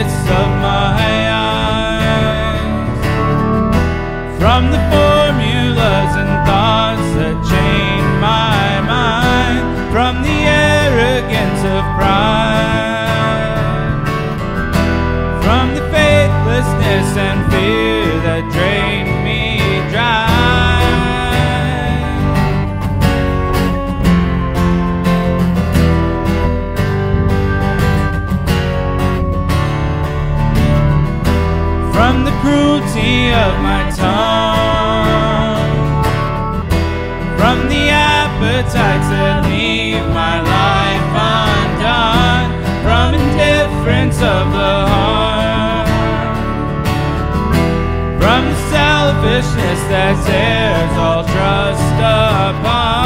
midst of my eyes. From the formulas and thoughts that chain my mind, from the arrogance of pride, from the faithlessness and fear that from the cruelty of my tongue, from the appetites that leave my life undone, from indifference of the heart, from the selfishness that tears all trust apart.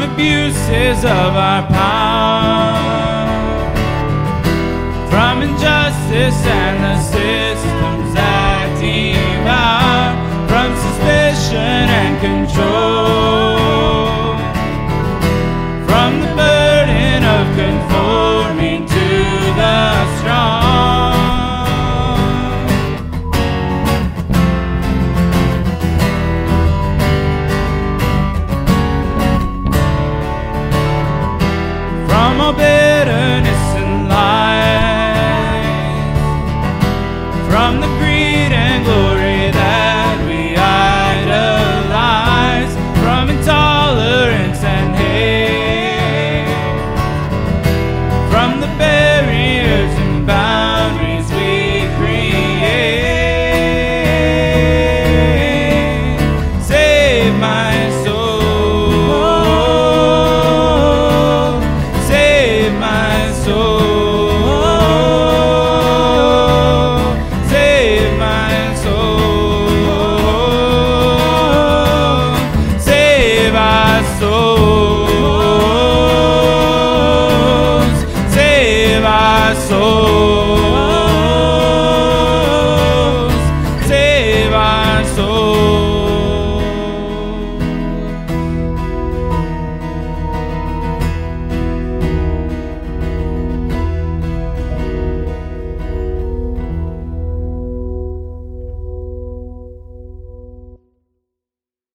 From abuses of our power, from injustice